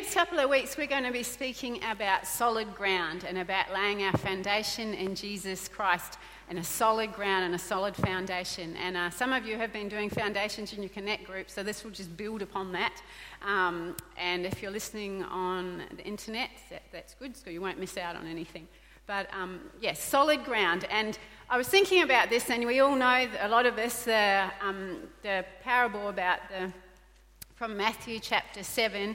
next couple of weeks, we're going to be speaking about solid ground and about laying our foundation in Jesus Christ and a solid ground and a solid foundation. And uh, some of you have been doing foundations in your Connect group, so this will just build upon that. Um, and if you're listening on the internet, that, that's good, so you won't miss out on anything. But um, yes, solid ground. And I was thinking about this, and we all know a lot of this, the, um, the parable about the, from Matthew chapter 7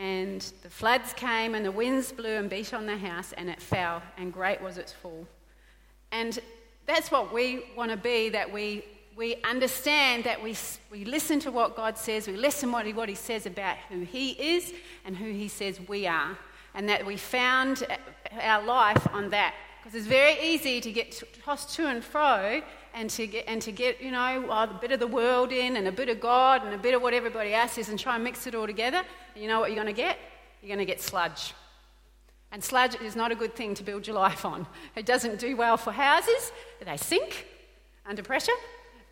and the floods came, and the winds blew and beat on the house, and it fell, and great was its fall. And that's what we want to be that we we understand that we, we listen to what God says, we listen what he, what he says about who He is and who He says we are, and that we found our life on that. Because it's very easy to get tossed to and fro and to get, and to get you know, a bit of the world in and a bit of God and a bit of what everybody else is and try and mix it all together. You know what you're going to get? You're going to get sludge. And sludge is not a good thing to build your life on. It doesn't do well for houses, they sink under pressure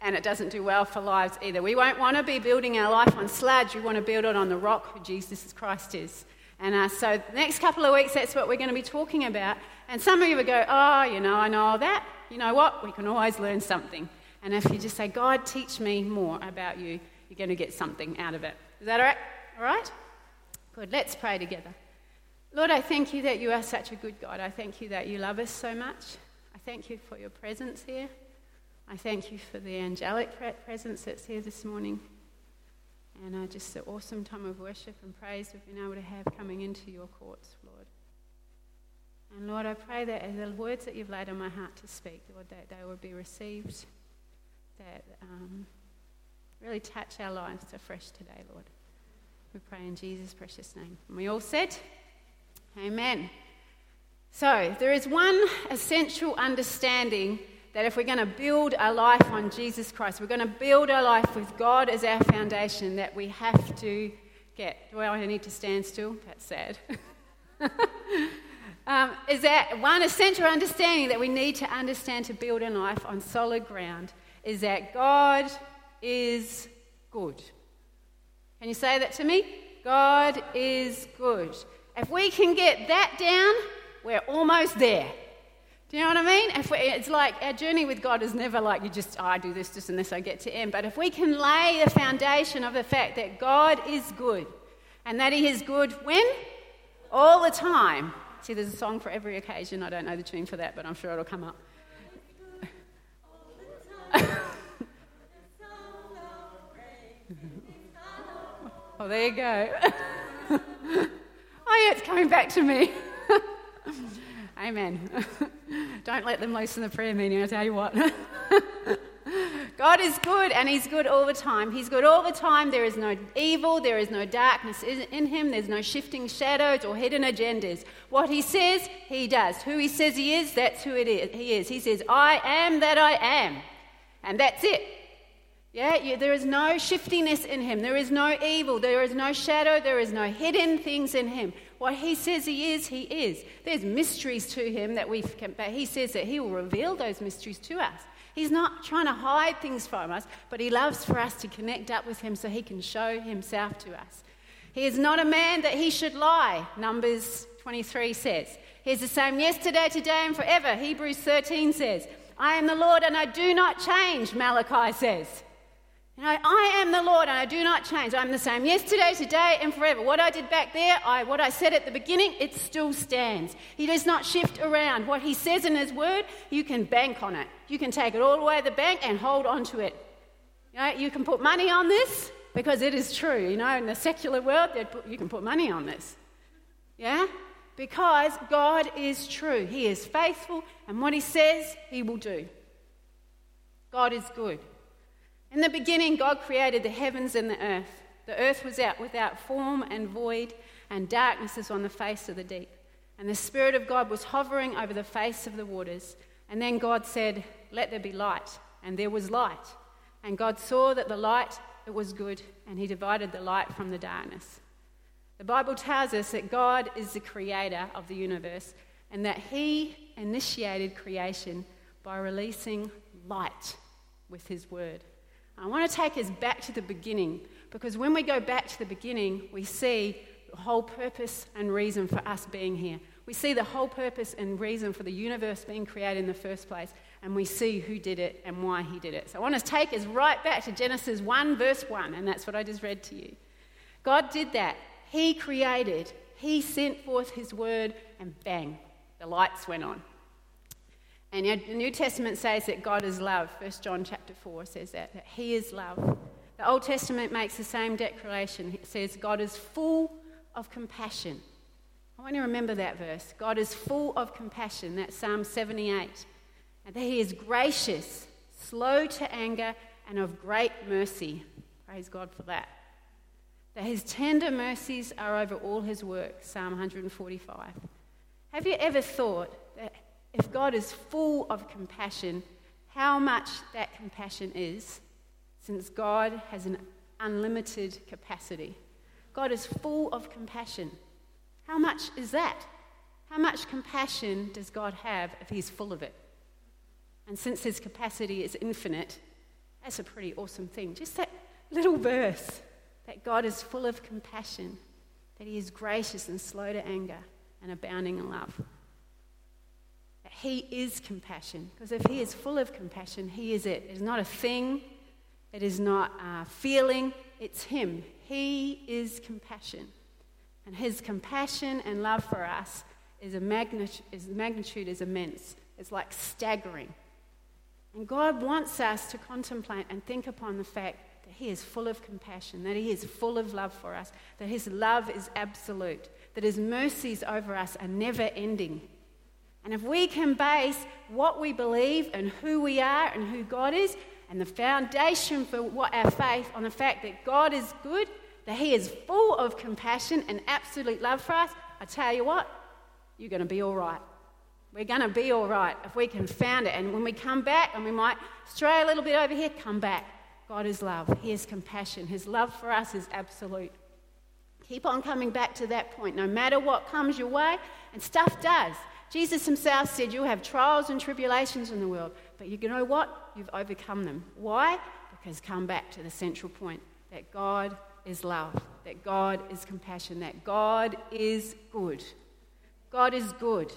and it doesn't do well for lives either. We won't want to be building our life on sludge, we want to build it on the rock who Jesus Christ is. And uh, so, the next couple of weeks, that's what we're going to be talking about. And some of you will go, Oh, you know, I know all that. You know what? We can always learn something. And if you just say, God, teach me more about you, you're going to get something out of it. Is that all right? All right? Good. Let's pray together. Lord, I thank you that you are such a good God. I thank you that you love us so much. I thank you for your presence here. I thank you for the angelic presence that's here this morning. And uh, just the awesome time of worship and praise we've been able to have coming into your courts, Lord. And Lord, I pray that the words that you've laid on my heart to speak, Lord, that they will be received, that um, really touch our lives afresh today, Lord. We pray in Jesus' precious name. And we all said, Amen. So, there is one essential understanding that if we're going to build our life on Jesus Christ, we're going to build our life with God as our foundation, that we have to get. Do I need to stand still? That's sad. um, is that one essential understanding that we need to understand to build a life on solid ground is that God is good. Can you say that to me? God is good. If we can get that down, we're almost there. Do you know what I mean? If we, it's like our journey with God is never like you just, oh, I do this, this, and this, I get to end. But if we can lay the foundation of the fact that God is good and that He is good when? All the time. See, there's a song for every occasion. I don't know the tune for that, but I'm sure it'll come up. Oh, there you go. oh, yeah, it's coming back to me. Amen. Don't let them loosen the prayer meeting, I tell you what. God is good and He's good all the time. He's good all the time. There is no evil, there is no darkness in Him, there's no shifting shadows or hidden agendas. What He says, He does. Who He says He is, that's who it is. He is. He says, I am that I am. And that's it. Yeah, there is no shiftiness in him. There is no evil. There is no shadow. There is no hidden things in him. What he says he is, he is. There's mysteries to him that we can, but he says that he will reveal those mysteries to us. He's not trying to hide things from us, but he loves for us to connect up with him so he can show himself to us. He is not a man that he should lie, Numbers 23 says. He's the same yesterday, today, and forever, Hebrews 13 says. I am the Lord and I do not change, Malachi says. You know, I am the Lord and I do not change. I'm the same yesterday, today, and forever. What I did back there, I, what I said at the beginning, it still stands. He does not shift around. What He says in His Word, you can bank on it. You can take it all the way to the bank and hold on to it. You know, you can put money on this because it is true. You know, in the secular world, put, you can put money on this. Yeah? Because God is true. He is faithful, and what He says, He will do. God is good. In the beginning, God created the heavens and the earth. The earth was out without form and void, and darkness is on the face of the deep. And the Spirit of God was hovering over the face of the waters. And then God said, Let there be light. And there was light. And God saw that the light, it was good, and he divided the light from the darkness. The Bible tells us that God is the creator of the universe and that he initiated creation by releasing light with his word. I want to take us back to the beginning because when we go back to the beginning, we see the whole purpose and reason for us being here. We see the whole purpose and reason for the universe being created in the first place, and we see who did it and why he did it. So I want to take us right back to Genesis 1, verse 1, and that's what I just read to you. God did that. He created, He sent forth His word, and bang, the lights went on. And the New Testament says that God is love. 1 John chapter 4 says that, that He is love. The Old Testament makes the same declaration. It says, God is full of compassion. I want you to remember that verse. God is full of compassion. That's Psalm 78. And that He is gracious, slow to anger, and of great mercy. Praise God for that. That His tender mercies are over all His work. Psalm 145. Have you ever thought if God is full of compassion, how much that compassion is, since God has an unlimited capacity. God is full of compassion. How much is that? How much compassion does God have if He's full of it? And since His capacity is infinite, that's a pretty awesome thing. Just that little verse that God is full of compassion, that He is gracious and slow to anger and abounding in love. He is compassion. Because if He is full of compassion, He is it. It is not a thing, it is not a feeling, it's Him. He is compassion. And His compassion and love for us is a magnitude, is, magnitude is immense. It's like staggering. And God wants us to contemplate and think upon the fact that He is full of compassion, that He is full of love for us, that His love is absolute, that His mercies over us are never ending. And if we can base what we believe and who we are and who God is, and the foundation for what our faith on the fact that God is good, that He is full of compassion and absolute love for us, I tell you what, you're going to be all right. We're going to be all right if we can found it. And when we come back, and we might stray a little bit over here, come back. God is love. He is compassion. His love for us is absolute. Keep on coming back to that point, no matter what comes your way, and stuff does. Jesus himself said, You'll have trials and tribulations in the world, but you know what? You've overcome them. Why? Because come back to the central point that God is love, that God is compassion, that God is good. God is good.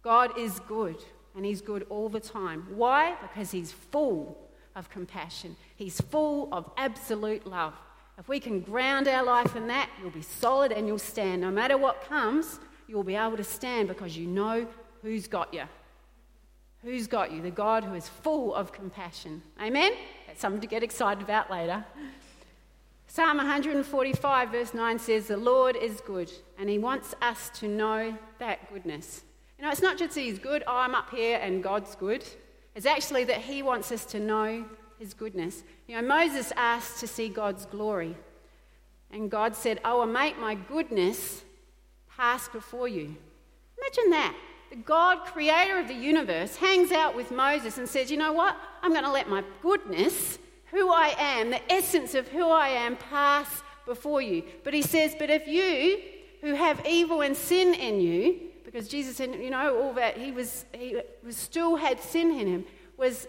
God is good, and He's good all the time. Why? Because He's full of compassion, He's full of absolute love. If we can ground our life in that, you'll be solid and you'll stand. No matter what comes, you'll be able to stand because you know who's got you. Who's got you? The God who is full of compassion. Amen? That's something to get excited about later. Psalm 145, verse 9 says, The Lord is good, and He wants us to know that goodness. You know, it's not just He's good, oh, I'm up here and God's good. It's actually that He wants us to know His goodness. You know, Moses asked to see God's glory, and God said, I will make my goodness pass before you. Imagine that. The God, creator of the universe, hangs out with Moses and says, You know what? I'm going to let my goodness, who I am, the essence of who I am, pass before you. But he says, But if you, who have evil and sin in you, because Jesus said, you know, all that he was, he was still had sin in him, was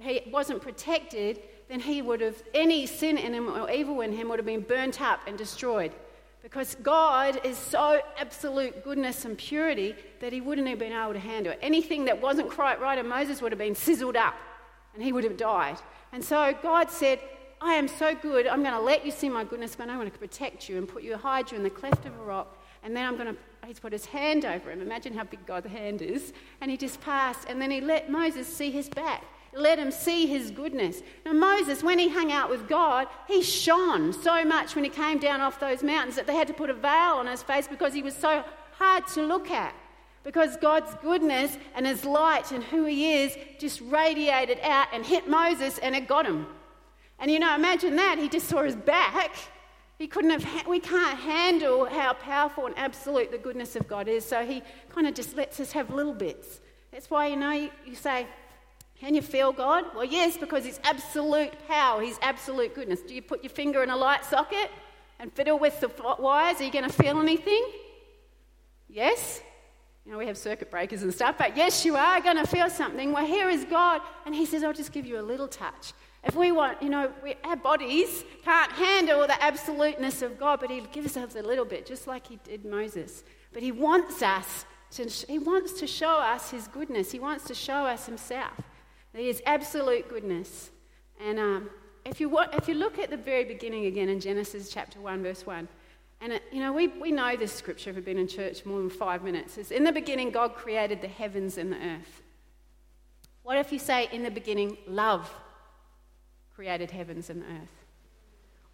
he wasn't protected, then he would have any sin in him or evil in him would have been burnt up and destroyed. Because God is so absolute goodness and purity that he wouldn't have been able to handle it. Anything that wasn't quite right in Moses would have been sizzled up and he would have died. And so God said, I am so good, I'm going to let you see my goodness, but I'm going to protect you and put you, hide you in the cleft of a rock. And then I'm going to, he's put his hand over him. Imagine how big God's hand is. And he just passed. And then he let Moses see his back let him see his goodness. Now, Moses, when he hung out with God, he shone so much when he came down off those mountains that they had to put a veil on his face because he was so hard to look at. Because God's goodness and his light and who he is just radiated out and hit Moses and it got him. And you know, imagine that. He just saw his back He couldn't have, we can't handle how powerful and absolute the goodness of God is, so He kind of just lets us have little bits. That's why, you know, you, you say, Can you feel God? Well, yes, because His absolute power, His absolute goodness. Do you put your finger in a light socket and fiddle with the wires? Are you going to feel anything? Yes? You know, we have circuit breakers and stuff, but yes, you are going to feel something. Well, here is God, and He says, I'll just give you a little touch. If we want, you know, we, our bodies can't handle the absoluteness of God, but He gives us a little bit, just like He did Moses. But He wants us to, He wants to show us His goodness. He wants to show us Himself. He is absolute goodness. And um, if, you, if you look at the very beginning again in Genesis chapter 1, verse 1, and, it, you know, we, we know this scripture if we've been in church more than five minutes. It's in the beginning, God created the heavens and the earth. What if you say, in the beginning, love created heavens and the earth?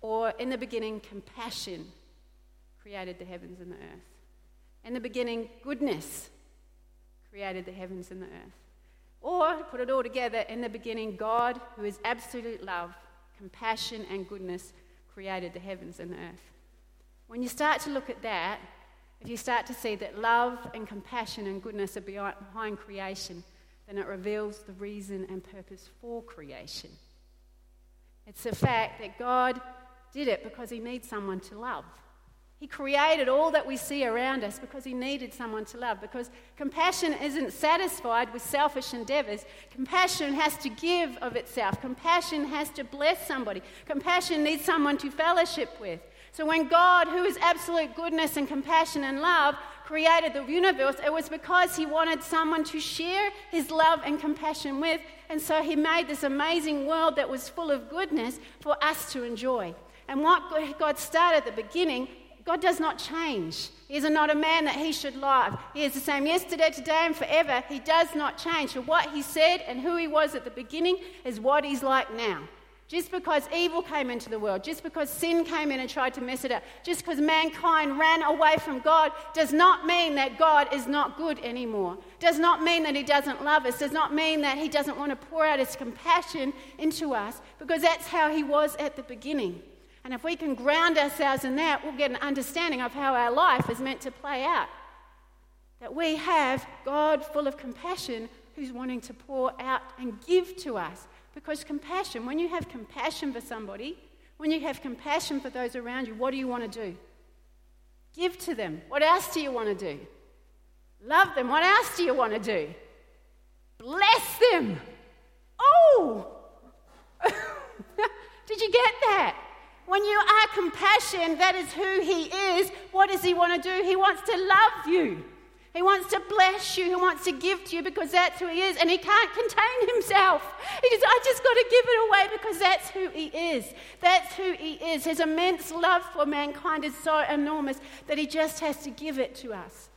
Or in the beginning, compassion created the heavens and the earth? In the beginning, goodness created the heavens and the earth? Or, put it all together, in the beginning, God, who is absolute love, compassion, and goodness, created the heavens and the earth. When you start to look at that, if you start to see that love and compassion and goodness are behind creation, then it reveals the reason and purpose for creation. It's the fact that God did it because He needs someone to love. He created all that we see around us because He needed someone to love. Because compassion isn't satisfied with selfish endeavors. Compassion has to give of itself. Compassion has to bless somebody. Compassion needs someone to fellowship with. So when God, who is absolute goodness and compassion and love, created the universe, it was because he wanted someone to share his love and compassion with. And so he made this amazing world that was full of goodness for us to enjoy. And what God started at the beginning, God does not change. He is not a man that he should lie. He is the same yesterday, today, and forever. He does not change. So what he said and who he was at the beginning is what he's like now. Just because evil came into the world, just because sin came in and tried to mess it up, just because mankind ran away from God, does not mean that God is not good anymore. Does not mean that He doesn't love us. Does not mean that He doesn't want to pour out His compassion into us, because that's how He was at the beginning. And if we can ground ourselves in that, we'll get an understanding of how our life is meant to play out. That we have God full of compassion who's wanting to pour out and give to us. Because compassion, when you have compassion for somebody, when you have compassion for those around you, what do you want to do? Give to them. What else do you want to do? Love them. What else do you want to do? Bless them. Oh! Did you get that? When you are compassion, that is who He is. What does He want to do? He wants to love you. He wants to bless you. He wants to give to you because that's who he is. And he can't contain himself. He just, I just got to give it away because that's who he is. That's who he is. His immense love for mankind is so enormous that he just has to give it to us.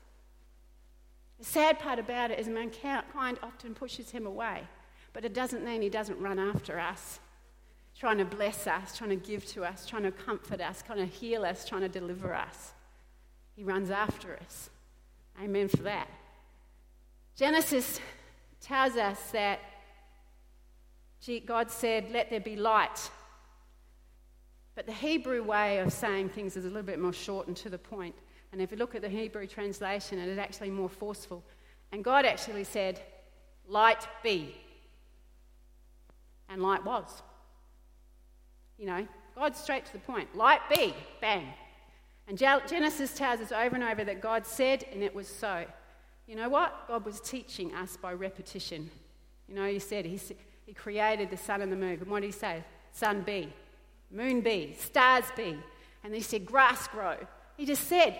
The sad part about it is mankind often pushes him away. But it doesn't mean he doesn't run after us, trying to bless us, trying to give to us, trying to comfort us, trying to heal us, trying to deliver us. He runs after us. Amen for that. Genesis tells us that God said, Let there be light. But the Hebrew way of saying things is a little bit more short and to the point. And if you look at the Hebrew translation, it is actually more forceful. And God actually said, Light be. And light was. You know, God's straight to the point. Light be. Bang. And Genesis tells us over and over that God said, and it was so. You know what? God was teaching us by repetition. You know, He said He, he created the sun and the moon. And what did He say? Sun be, moon be, stars be. And He said, grass grow. He just said.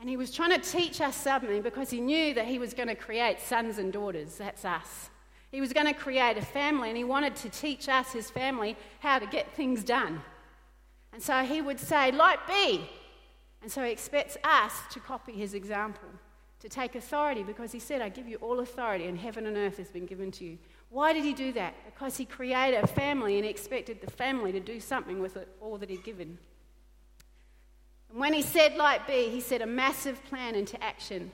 And He was trying to teach us something because He knew that He was going to create sons and daughters. That's us. He was going to create a family, and He wanted to teach us, His family, how to get things done. And so He would say, Light be. And so he expects us to copy his example, to take authority, because he said, I give you all authority, and heaven and earth has been given to you. Why did he do that? Because he created a family and he expected the family to do something with it, all that he'd given. And when he said light be, he set a massive plan into action.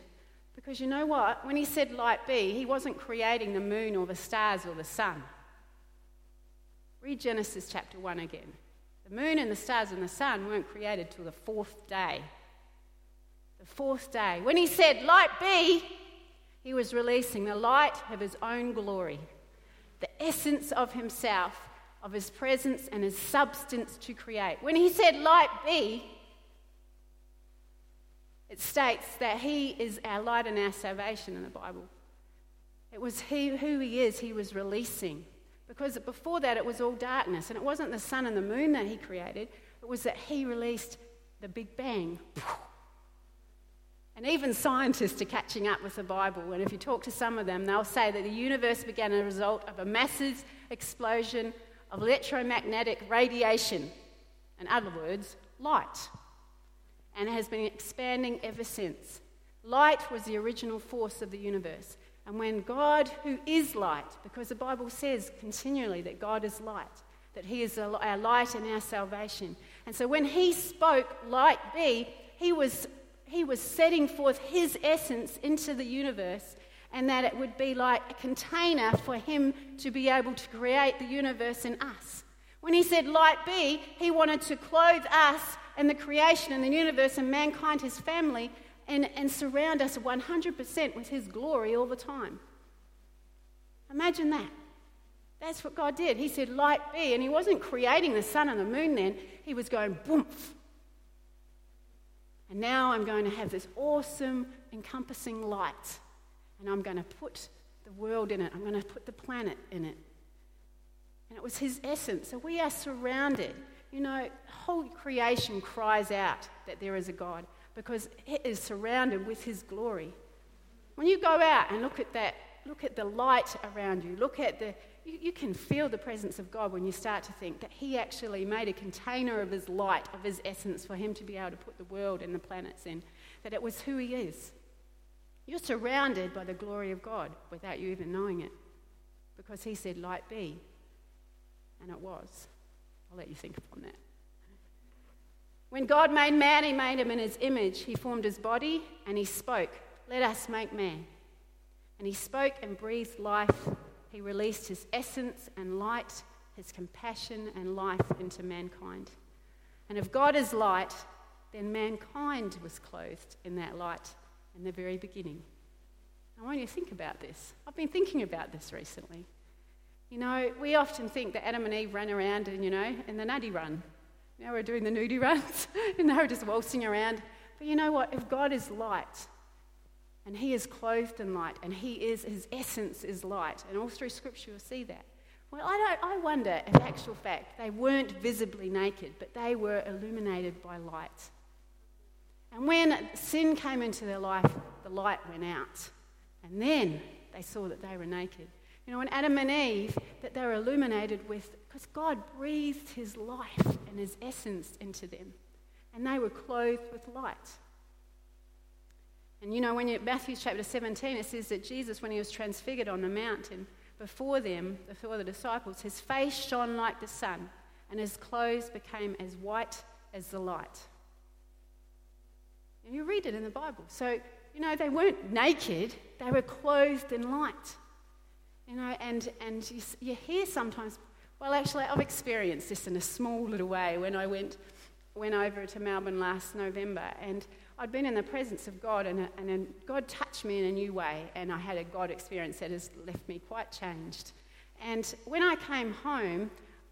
Because you know what? When he said light be, he wasn't creating the moon or the stars or the sun. Read Genesis chapter 1 again. The moon and the stars and the sun weren't created till the fourth day. The fourth day. When he said, Light be, he was releasing the light of his own glory, the essence of himself, of his presence and his substance to create. When he said, Light be, it states that he is our light and our salvation in the Bible. It was he, who he is, he was releasing. Because before that, it was all darkness. And it wasn't the sun and the moon that he created, it was that he released the Big Bang. And even scientists are catching up with the Bible. And if you talk to some of them, they'll say that the universe began as a result of a massive explosion of electromagnetic radiation. In other words, light. And has been expanding ever since. Light was the original force of the universe. And when God, who is light, because the Bible says continually that God is light, that He is our light and our salvation. And so when He spoke, light be, He was, he was setting forth His essence into the universe, and that it would be like a container for Him to be able to create the universe in us. When He said, light be, He wanted to clothe us and the creation and the universe and mankind, His family, and, and surround us 100% with His glory all the time. Imagine that. That's what God did. He said, Light be. And He wasn't creating the sun and the moon then, He was going, boom. And now I'm going to have this awesome, encompassing light. And I'm going to put the world in it, I'm going to put the planet in it. And it was His essence. So we are surrounded. You know, whole creation cries out that there is a God because it is surrounded with His glory. When you go out and look at that, look at the light around you, look at the, you, you, can feel the presence of God when you start to think that He actually made a container of His light, of His essence, for Him to be able to put the world and the planets in, that it was who He is. You're surrounded by the glory of God without you even knowing it because He said, Light be, and it was. I'll let you think upon that. When God made man, he made him in his image. He formed his body and he spoke, Let us make man. And he spoke and breathed life. He released his essence and light, his compassion and life into mankind. And if God is light, then mankind was clothed in that light in the very beginning. I want you to think about this. I've been thinking about this recently. You know, we often think that Adam and Eve ran around and, you know, in the nutty run. Now we're doing the nudie runs and they were just waltzing around. But you know what? If God is light and He is clothed in light and He is, His essence is light, and all through Scripture you'll see that. Well, I, don't, I wonder if, actual fact, they weren't visibly naked, but they were illuminated by light. And when sin came into their life, the light went out. And then they saw that they were naked. You know, when Adam and Eve, that they were illuminated with because God breathed his life and his essence into them, and they were clothed with light. And you know, when you Matthew chapter 17, it says that Jesus, when he was transfigured on the mountain before them, before the disciples, his face shone like the sun, and his clothes became as white as the light. And you read it in the Bible. So, you know, they weren't naked, they were clothed in light. You know, and, and you, you hear sometimes well, actually, I've experienced this in a small little way when I went, went over to Melbourne last November. And I'd been in the presence of God, and, and God touched me in a new way. And I had a God experience that has left me quite changed. And when I came home,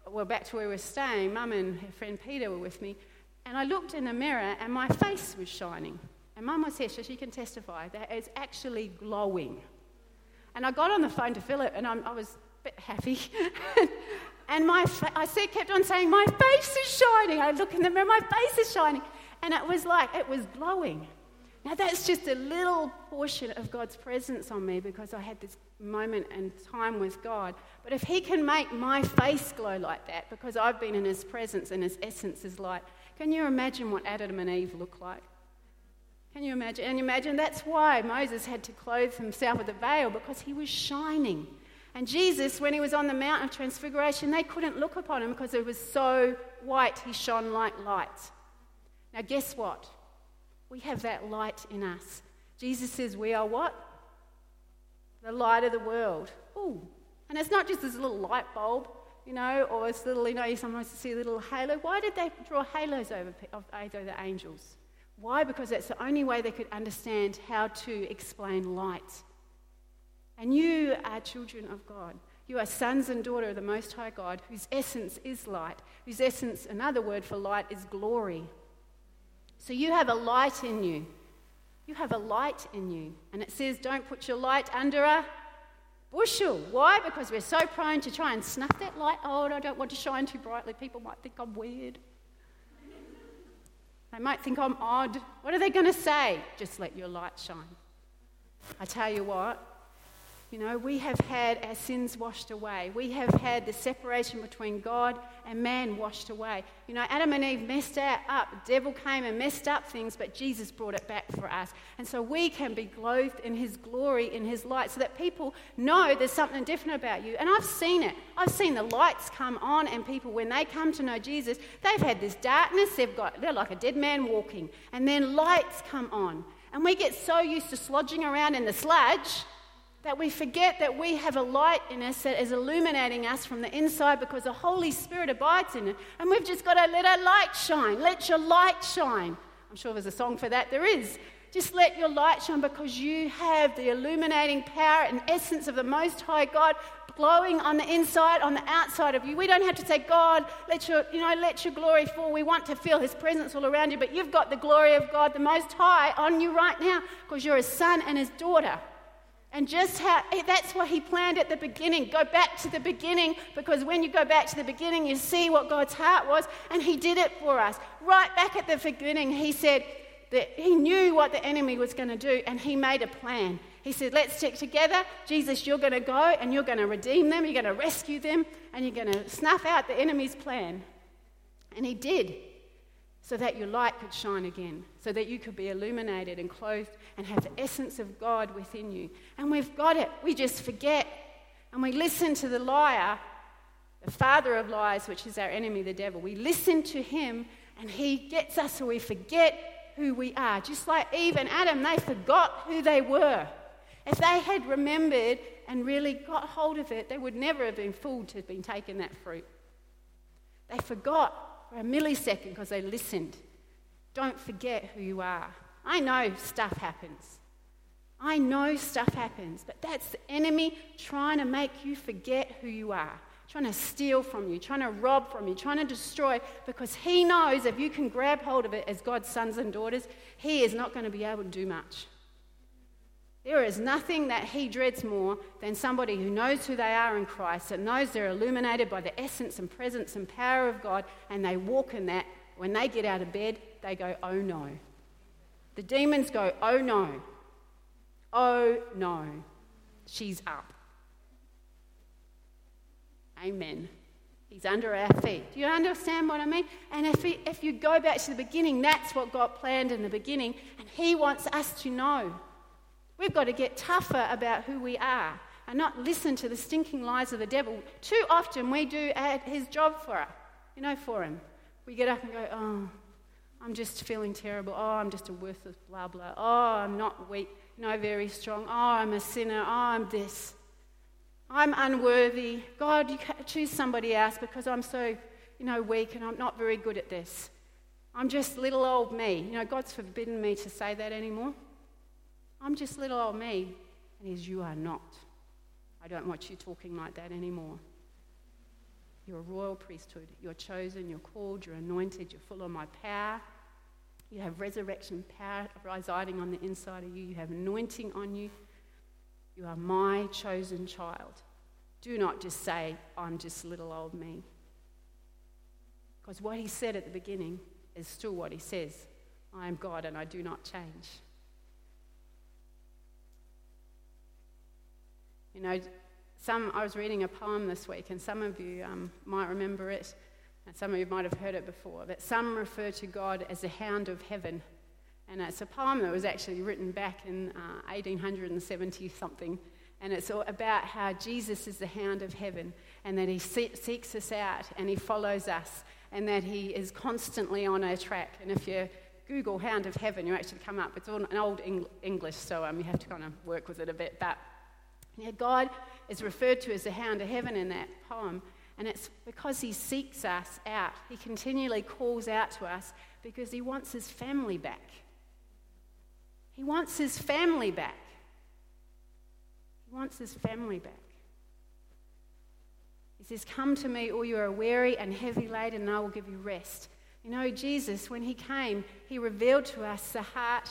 well, back to where we were staying, Mum and her friend Peter were with me. And I looked in the mirror, and my face was shining. And Mum was here, so she can testify that it's actually glowing. And I got on the phone to Philip, and I'm, i was a bit happy. And my fa- I said, kept on saying, My face is shining. I look in the mirror, my face is shining. And it was like, it was glowing. Now, that's just a little portion of God's presence on me because I had this moment and time with God. But if He can make my face glow like that because I've been in His presence and His essence is light, can you imagine what Adam and Eve look like? Can you imagine? And imagine that's why Moses had to clothe himself with a veil because he was shining. And Jesus, when he was on the Mount of Transfiguration, they couldn't look upon him because it was so white, he shone like light. Now, guess what? We have that light in us. Jesus says, We are what? The light of the world. Ooh. And it's not just this little light bulb, you know, or this little, you know, you sometimes see a little halo. Why did they draw halos over, over the angels? Why? Because that's the only way they could understand how to explain light. And you are children of God. You are sons and daughters of the Most High God, whose essence is light, whose essence, another word for light, is glory. So you have a light in you. You have a light in you. And it says, don't put your light under a bushel. Why? Because we're so prone to try and snuff that light. Oh, I don't want to shine too brightly. People might think I'm weird. They might think I'm odd. What are they going to say? Just let your light shine. I tell you what, you know, we have had our sins washed away. We have had the separation between God and man washed away. You know, Adam and Eve messed up. Devil came and messed up things, but Jesus brought it back for us. And so we can be clothed in his glory, in his light, so that people know there's something different about you. And I've seen it. I've seen the lights come on, and people, when they come to know Jesus, they've had this darkness. They've got, they're like a dead man walking. And then lights come on. And we get so used to slodging around in the sludge that we forget that we have a light in us that is illuminating us from the inside because the Holy Spirit abides in it. And we've just got to let our light shine. Let your light shine. I'm sure there's a song for that. There is. Just let your light shine because you have the illuminating power and essence of the Most High God glowing on the inside, on the outside of you. We don't have to say, God, let your, you know, let your glory fall. We want to feel His presence all around you, but you've got the glory of God, the Most High, on you right now because you're His son and His daughter. And just how eh, that's what he planned at the beginning. Go back to the beginning because when you go back to the beginning, you see what God's heart was, and he did it for us. Right back at the beginning, he said that he knew what the enemy was going to do, and he made a plan. He said, Let's stick together. Jesus, you're going to go and you're going to redeem them, you're going to rescue them, and you're going to snuff out the enemy's plan. And he did so that your light could shine again, so that you could be illuminated and clothed and have the essence of God within you. And we've got it. We just forget. And we listen to the liar, the father of lies, which is our enemy, the devil. We listen to him, and he gets us so we forget who we are. Just like Eve and Adam, they forgot who they were. If they had remembered and really got hold of it, they would never have been fooled to have been taken that fruit. They forgot for a millisecond because they listened. Don't forget who you are. I know stuff happens. I know stuff happens, but that's the enemy trying to make you forget who you are, trying to steal from you, trying to rob from you, trying to destroy, because he knows if you can grab hold of it as God's sons and daughters, he is not going to be able to do much. There is nothing that he dreads more than somebody who knows who they are in Christ, that knows they're illuminated by the essence and presence and power of God, and they walk in that. When they get out of bed, they go, Oh no. The demons go, Oh no. Oh no. She's up. Amen. He's under our feet. Do you understand what I mean? And if, he, if you go back to the beginning, that's what God planned in the beginning, and He wants us to know. We've got to get tougher about who we are and not listen to the stinking lies of the devil. Too often we do his job for us, you know, for him. We get up and go, oh, I'm just feeling terrible. Oh, I'm just a worthless blah blah. Oh, I'm not weak, no, very strong. Oh, I'm a sinner. Oh, I'm this. I'm unworthy. God, you choose somebody else because I'm so, you know, weak and I'm not very good at this. I'm just little old me. You know, God's forbidden me to say that anymore. I'm just little old me. And he says, You are not. I don't want you talking like that anymore. You're a royal priesthood. You're chosen, you're called, you're anointed, you're full of my power. You have resurrection power residing on the inside of you. You have anointing on you. You are my chosen child. Do not just say, I'm just little old me. Because what he said at the beginning is still what he says I am God and I do not change. You know, some, I was reading a poem this week, and some of you um, might remember it, and some of you might have heard it before, but some refer to God as the hound of heaven. And it's a poem that was actually written back in uh, 1870 something. And it's all about how Jesus is the hound of heaven and that he seeks us out and he follows us and that he is constantly on our track. And if you Google hound of heaven, you actually come up. It's all in old English, so um, you have to kind of work with it a bit. But God is referred to as the hound of heaven in that poem. And it's because He seeks us out. He continually calls out to us because He wants His family back. He wants His family back. He wants His family back. He says, Come to me, all you are weary and heavy laden, and I will give you rest. You know, Jesus, when he came, he revealed to us the heart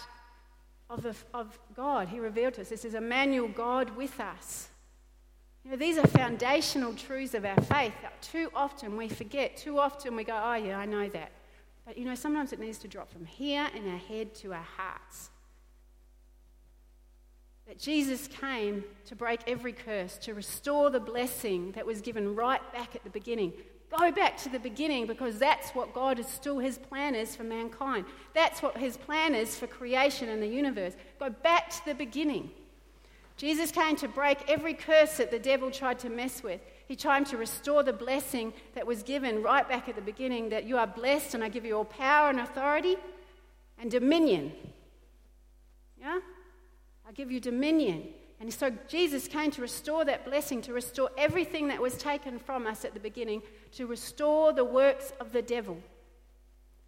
of, the, of God. He revealed to us. This is Emmanuel, God with us. You know, these are foundational truths of our faith that too often we forget. Too often we go, oh, yeah, I know that. But you know, sometimes it needs to drop from here in our head to our hearts. That Jesus came to break every curse, to restore the blessing that was given right back at the beginning. Go back to the beginning because that's what God is still his plan is for mankind. That's what his plan is for creation and the universe. Go back to the beginning. Jesus came to break every curse that the devil tried to mess with. He came to restore the blessing that was given right back at the beginning that you are blessed and I give you all power and authority and dominion. Yeah? I give you dominion. And so Jesus came to restore that blessing, to restore everything that was taken from us at the beginning, to restore the works of the devil.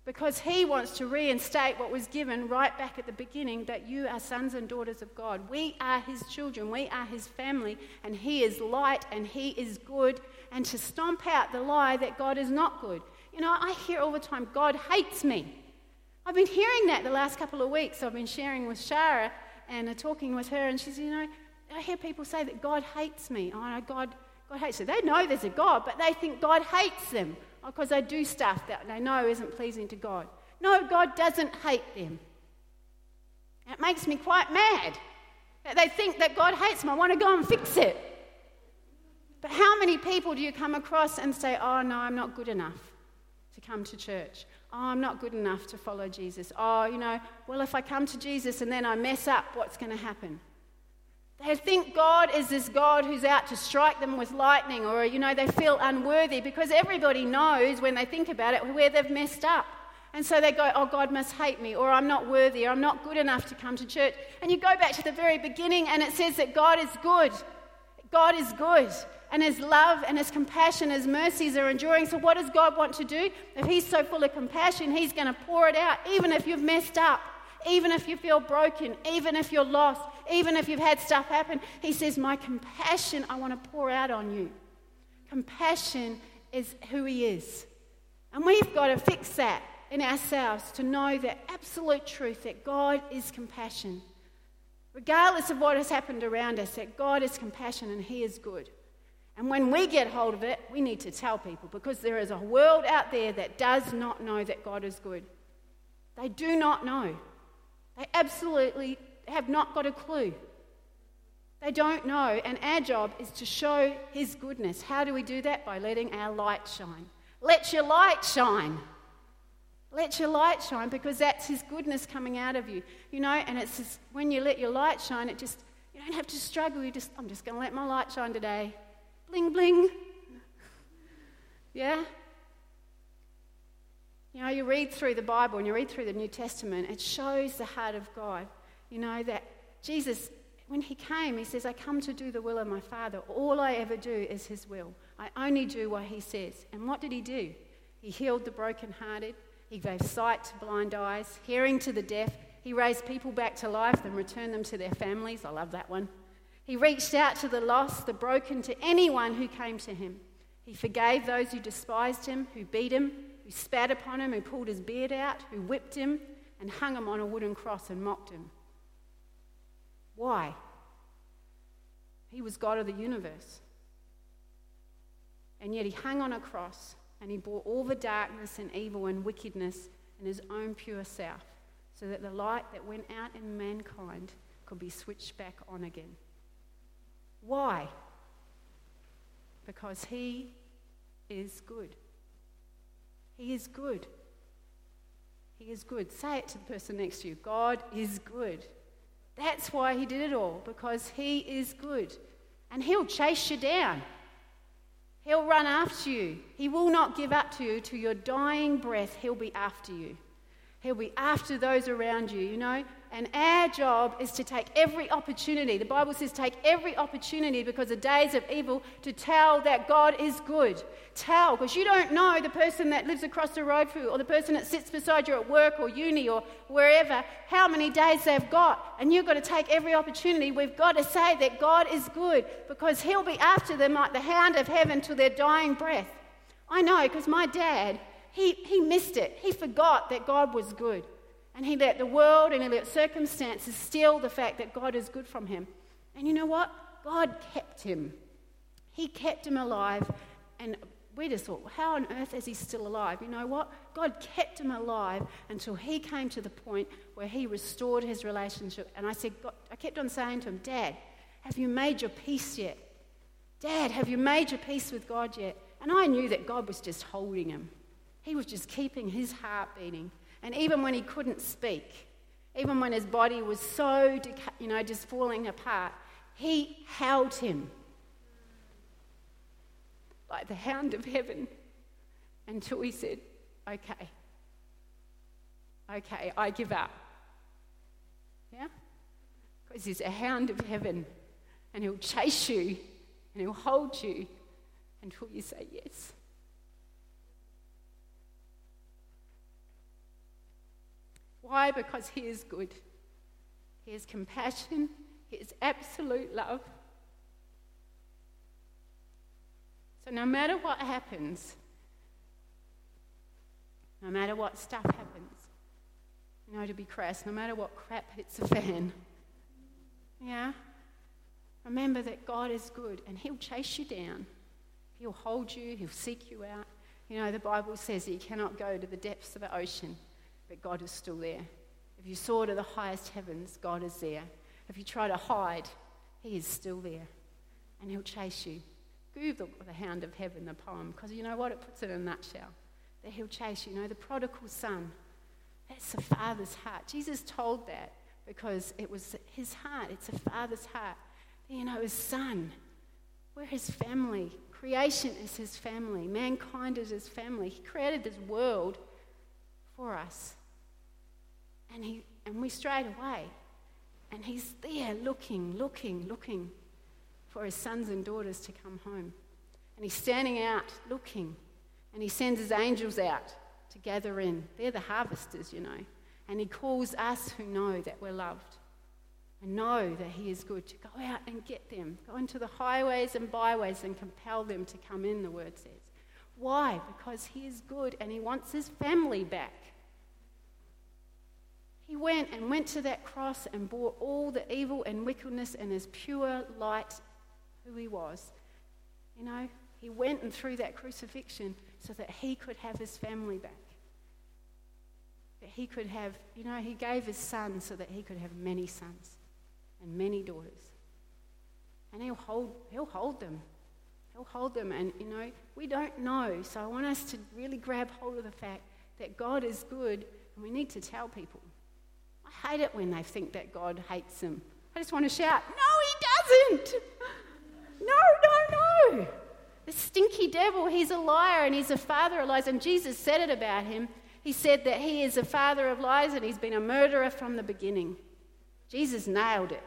Because he wants to reinstate what was given right back at the beginning that you are sons and daughters of God. We are his children, we are his family, and he is light and he is good. And to stomp out the lie that God is not good. You know, I hear all the time, God hates me. I've been hearing that the last couple of weeks. I've been sharing with Shara and uh, talking with her, and she's, you know, I hear people say that God hates me. Oh, no, God, God hates them. They know there's a God, but they think God hates them oh, because they do stuff that they know isn't pleasing to God. No, God doesn't hate them. It makes me quite mad that they think that God hates them. I want to go and fix it. But how many people do you come across and say, Oh, no, I'm not good enough to come to church? Oh, I'm not good enough to follow Jesus. Oh, you know, well, if I come to Jesus and then I mess up, what's going to happen? They think God is this God who's out to strike them with lightning, or, you know, they feel unworthy because everybody knows when they think about it where they've messed up. And so they go, Oh, God must hate me, or I'm not worthy, or I'm not good enough to come to church. And you go back to the very beginning, and it says that God is good. God is good and his love and his compassion, his mercies are enduring. So, what does God want to do? If he's so full of compassion, he's going to pour it out, even if you've messed up, even if you feel broken, even if you're lost, even if you've had stuff happen. He says, My compassion, I want to pour out on you. Compassion is who he is. And we've got to fix that in ourselves to know the absolute truth that God is compassion. Regardless of what has happened around us, that God is compassion and he is good. And when we get hold of it, we need to tell people because there is a world out there that does not know that God is good. They do not know. They absolutely have not got a clue. They don't know. And our job is to show His goodness. How do we do that? By letting our light shine. Let your light shine. Let your light shine because that's His goodness coming out of you. You know, and it's just, when you let your light shine, it just, you don't have to struggle. You just, I'm just going to let my light shine today. Bling, bling. Yeah? You know, you read through the Bible and you read through the New Testament, it shows the heart of God. You know, that Jesus, when he came, he says, I come to do the will of my Father. All I ever do is his will. I only do what he says. And what did he do? He healed the brokenhearted, he gave sight to blind eyes, hearing to the deaf, he raised people back to life and returned them to their families. I love that one. He reached out to the lost, the broken, to anyone who came to him. He forgave those who despised him, who beat him, who spat upon him, who pulled his beard out, who whipped him, and hung him on a wooden cross and mocked him. Why? He was God of the universe. And yet he hung on a cross and he bore all the darkness and evil and wickedness in his own pure self so that the light that went out in mankind could be switched back on again. Why? Because He is good. He is good. He is good. Say it to the person next to you God is good. That's why He did it all, because He is good. And He'll chase you down. He'll run after you. He will not give up to you to your dying breath. He'll be after you. He'll be after those around you. You know, And our job is to take every opportunity. The Bible says, take every opportunity because the days of evil to tell that God is good. Tell, because you don't know the person that lives across the road from you or the person that sits beside you at work or uni or wherever, how many days they've got. And you've got to take every opportunity. We've got to say that God is good because He'll be after them like the hound of heaven till their dying breath. I know because my dad, he, he missed it. He forgot that God was good. And he let the world and he let circumstances steal the fact that God is good from him. And you know what? God kept him. He kept him alive. And we just thought, how on earth is he still alive? You know what? God kept him alive until he came to the point where he restored his relationship. And I said, God, I kept on saying to him, Dad, have you made your peace yet? Dad, have you made your peace with God yet? And I knew that God was just holding him. He was just keeping his heart beating. And even when he couldn't speak, even when his body was so, you know, just falling apart, he held him like the hound of heaven until he said, Okay, okay, I give up. Yeah? Because he's a hound of heaven and he'll chase you and he'll hold you until you say yes. Why? Because He is good. He is compassion. He is absolute love. So no matter what happens, no matter what stuff happens, you know, to be crass, no matter what crap hits the fan, yeah, remember that God is good and He'll chase you down. He'll hold you, He'll seek you out. You know, the Bible says that you cannot go to the depths of the ocean but God is still there. If you soar to the highest heavens, God is there. If you try to hide, He is still there. And He'll chase you. Google the Hound of Heaven, the poem, because you know what? It puts it in a nutshell. That He'll chase you. You know, the prodigal son, that's the Father's heart. Jesus told that because it was His heart. It's the Father's heart. You know, His Son. We're His family. Creation is His family. Mankind is His family. He created this world for us. And, he, and we strayed away. And he's there looking, looking, looking for his sons and daughters to come home. And he's standing out looking. And he sends his angels out to gather in. They're the harvesters, you know. And he calls us who know that we're loved and know that he is good to go out and get them. Go into the highways and byways and compel them to come in, the word says. Why? Because he is good and he wants his family back. He went and went to that cross and bore all the evil and wickedness and his pure light who he was. You know, he went and through that crucifixion so that he could have his family back. That he could have, you know, he gave his son so that he could have many sons and many daughters. And he'll hold, he'll hold them. He'll hold them. And, you know, we don't know. So I want us to really grab hold of the fact that God is good and we need to tell people. I hate it when they think that God hates them. I just want to shout, No, He doesn't! No, no, no! The stinky devil, he's a liar and he's a father of lies. And Jesus said it about him. He said that he is a father of lies and he's been a murderer from the beginning. Jesus nailed it.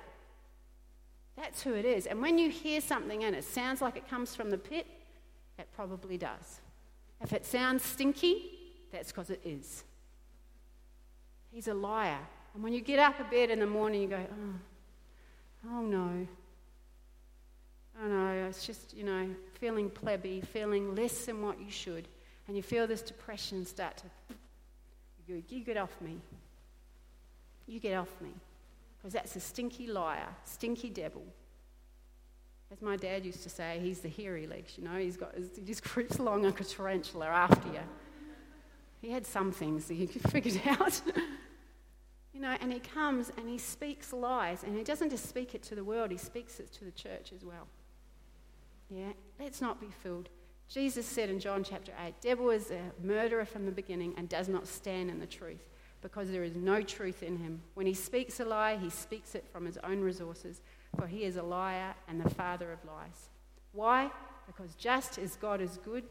That's who it is. And when you hear something and it sounds like it comes from the pit, it probably does. If it sounds stinky, that's because it is. He's a liar. And when you get up a bed in the morning, you go, oh, oh no. Oh no, it's just, you know, feeling plebby, feeling less than what you should. And you feel this depression start to, you, go, you get off me. You get off me. Because that's a stinky liar, stinky devil. As my dad used to say, he's the hairy legs, you know, he's got, he just creeps along like a tarantula after you. He had some things that he figured out. You know, and he comes and he speaks lies, and he doesn't just speak it to the world, he speaks it to the church as well. Yeah, let's not be fooled. Jesus said in John chapter 8, devil is a murderer from the beginning and does not stand in the truth because there is no truth in him. When he speaks a lie, he speaks it from his own resources, for he is a liar and the father of lies. Why? Because just as God is good,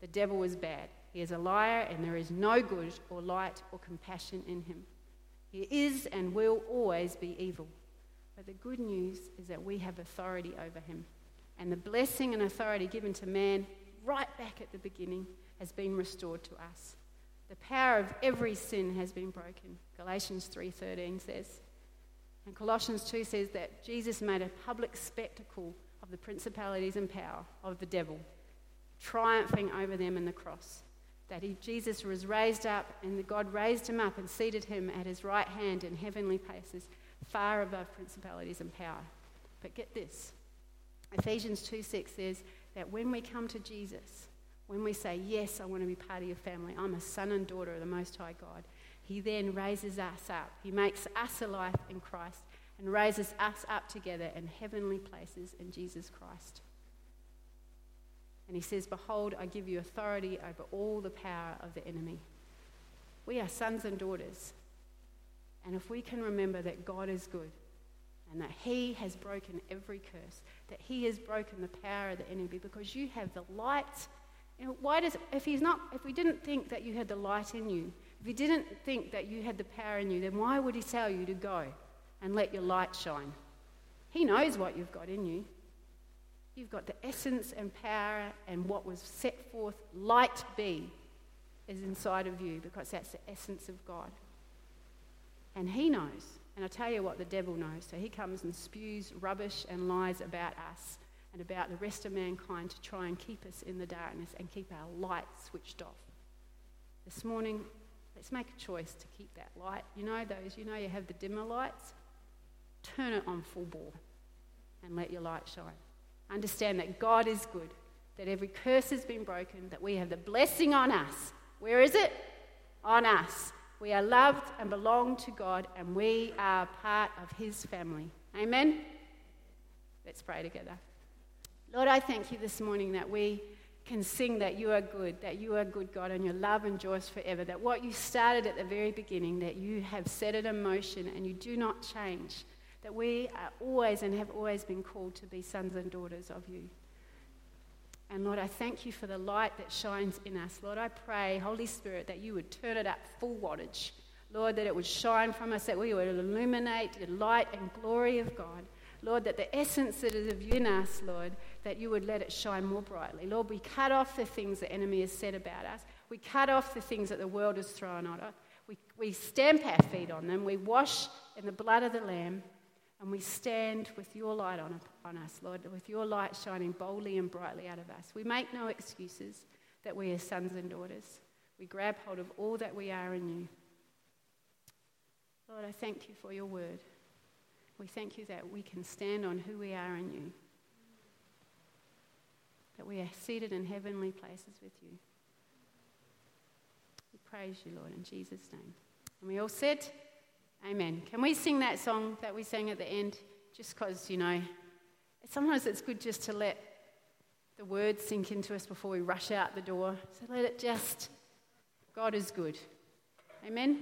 the devil is bad. He is a liar and there is no good or light or compassion in him. He is and will always be evil. But the good news is that we have authority over him. And the blessing and authority given to man right back at the beginning has been restored to us. The power of every sin has been broken. Galatians 3:13 says. And Colossians 2 says that Jesus made a public spectacle of the principalities and power of the devil, triumphing over them in the cross. That he, Jesus was raised up, and God raised him up and seated him at his right hand in heavenly places, far above principalities and power. But get this Ephesians 2 6 says that when we come to Jesus, when we say, Yes, I want to be part of your family, I'm a son and daughter of the Most High God, He then raises us up. He makes us alive in Christ and raises us up together in heavenly places in Jesus Christ. And He says, Behold, I give you authority over all the power of the enemy. We are sons and daughters. And if we can remember that God is good, and that He has broken every curse, that He has broken the power of the enemy because you have the light. You know, why does, if, he's not, if we didn't think that you had the light in you, if He didn't think that you had the power in you, then why would He tell you to go and let your light shine? He knows what you've got in you. You've got the essence and power and what was set forth, light be, is inside of you because that's the essence of God. And He knows. And I tell you what the devil knows. So he comes and spews rubbish and lies about us and about the rest of mankind to try and keep us in the darkness and keep our light switched off. This morning, let's make a choice to keep that light. You know those, you know you have the dimmer lights? Turn it on full bore and let your light shine. Understand that God is good, that every curse has been broken, that we have the blessing on us. Where is it? On us. We are loved and belong to God, and we are part of His family. Amen? Let's pray together. Lord, I thank you this morning that we can sing that you are good, that you are good, God, and your love endures forever, that what you started at the very beginning, that you have set it in motion and you do not change, that we are always and have always been called to be sons and daughters of you. And Lord, I thank you for the light that shines in us. Lord, I pray, Holy Spirit, that you would turn it up full wattage. Lord, that it would shine from us, that we would illuminate the light and glory of God. Lord, that the essence that is of you in us, Lord, that you would let it shine more brightly. Lord, we cut off the things the enemy has said about us. We cut off the things that the world has thrown at us. We, we stamp our feet on them. We wash in the blood of the Lamb. And we stand with your light on, us, Lord, with your light shining boldly and brightly out of us. We make no excuses that we are sons and daughters. We grab hold of all that we are in you. Lord, I thank you for your word. We thank you that we can stand on who we are in you, that we are seated in heavenly places with you. We praise you, Lord, in Jesus' name. And we all said, Amen. Can we sing that song that we sang at the end? Just because, you know, sometimes it's good just to let the words sink into us before we rush out the door. So let it just, God is good. Amen.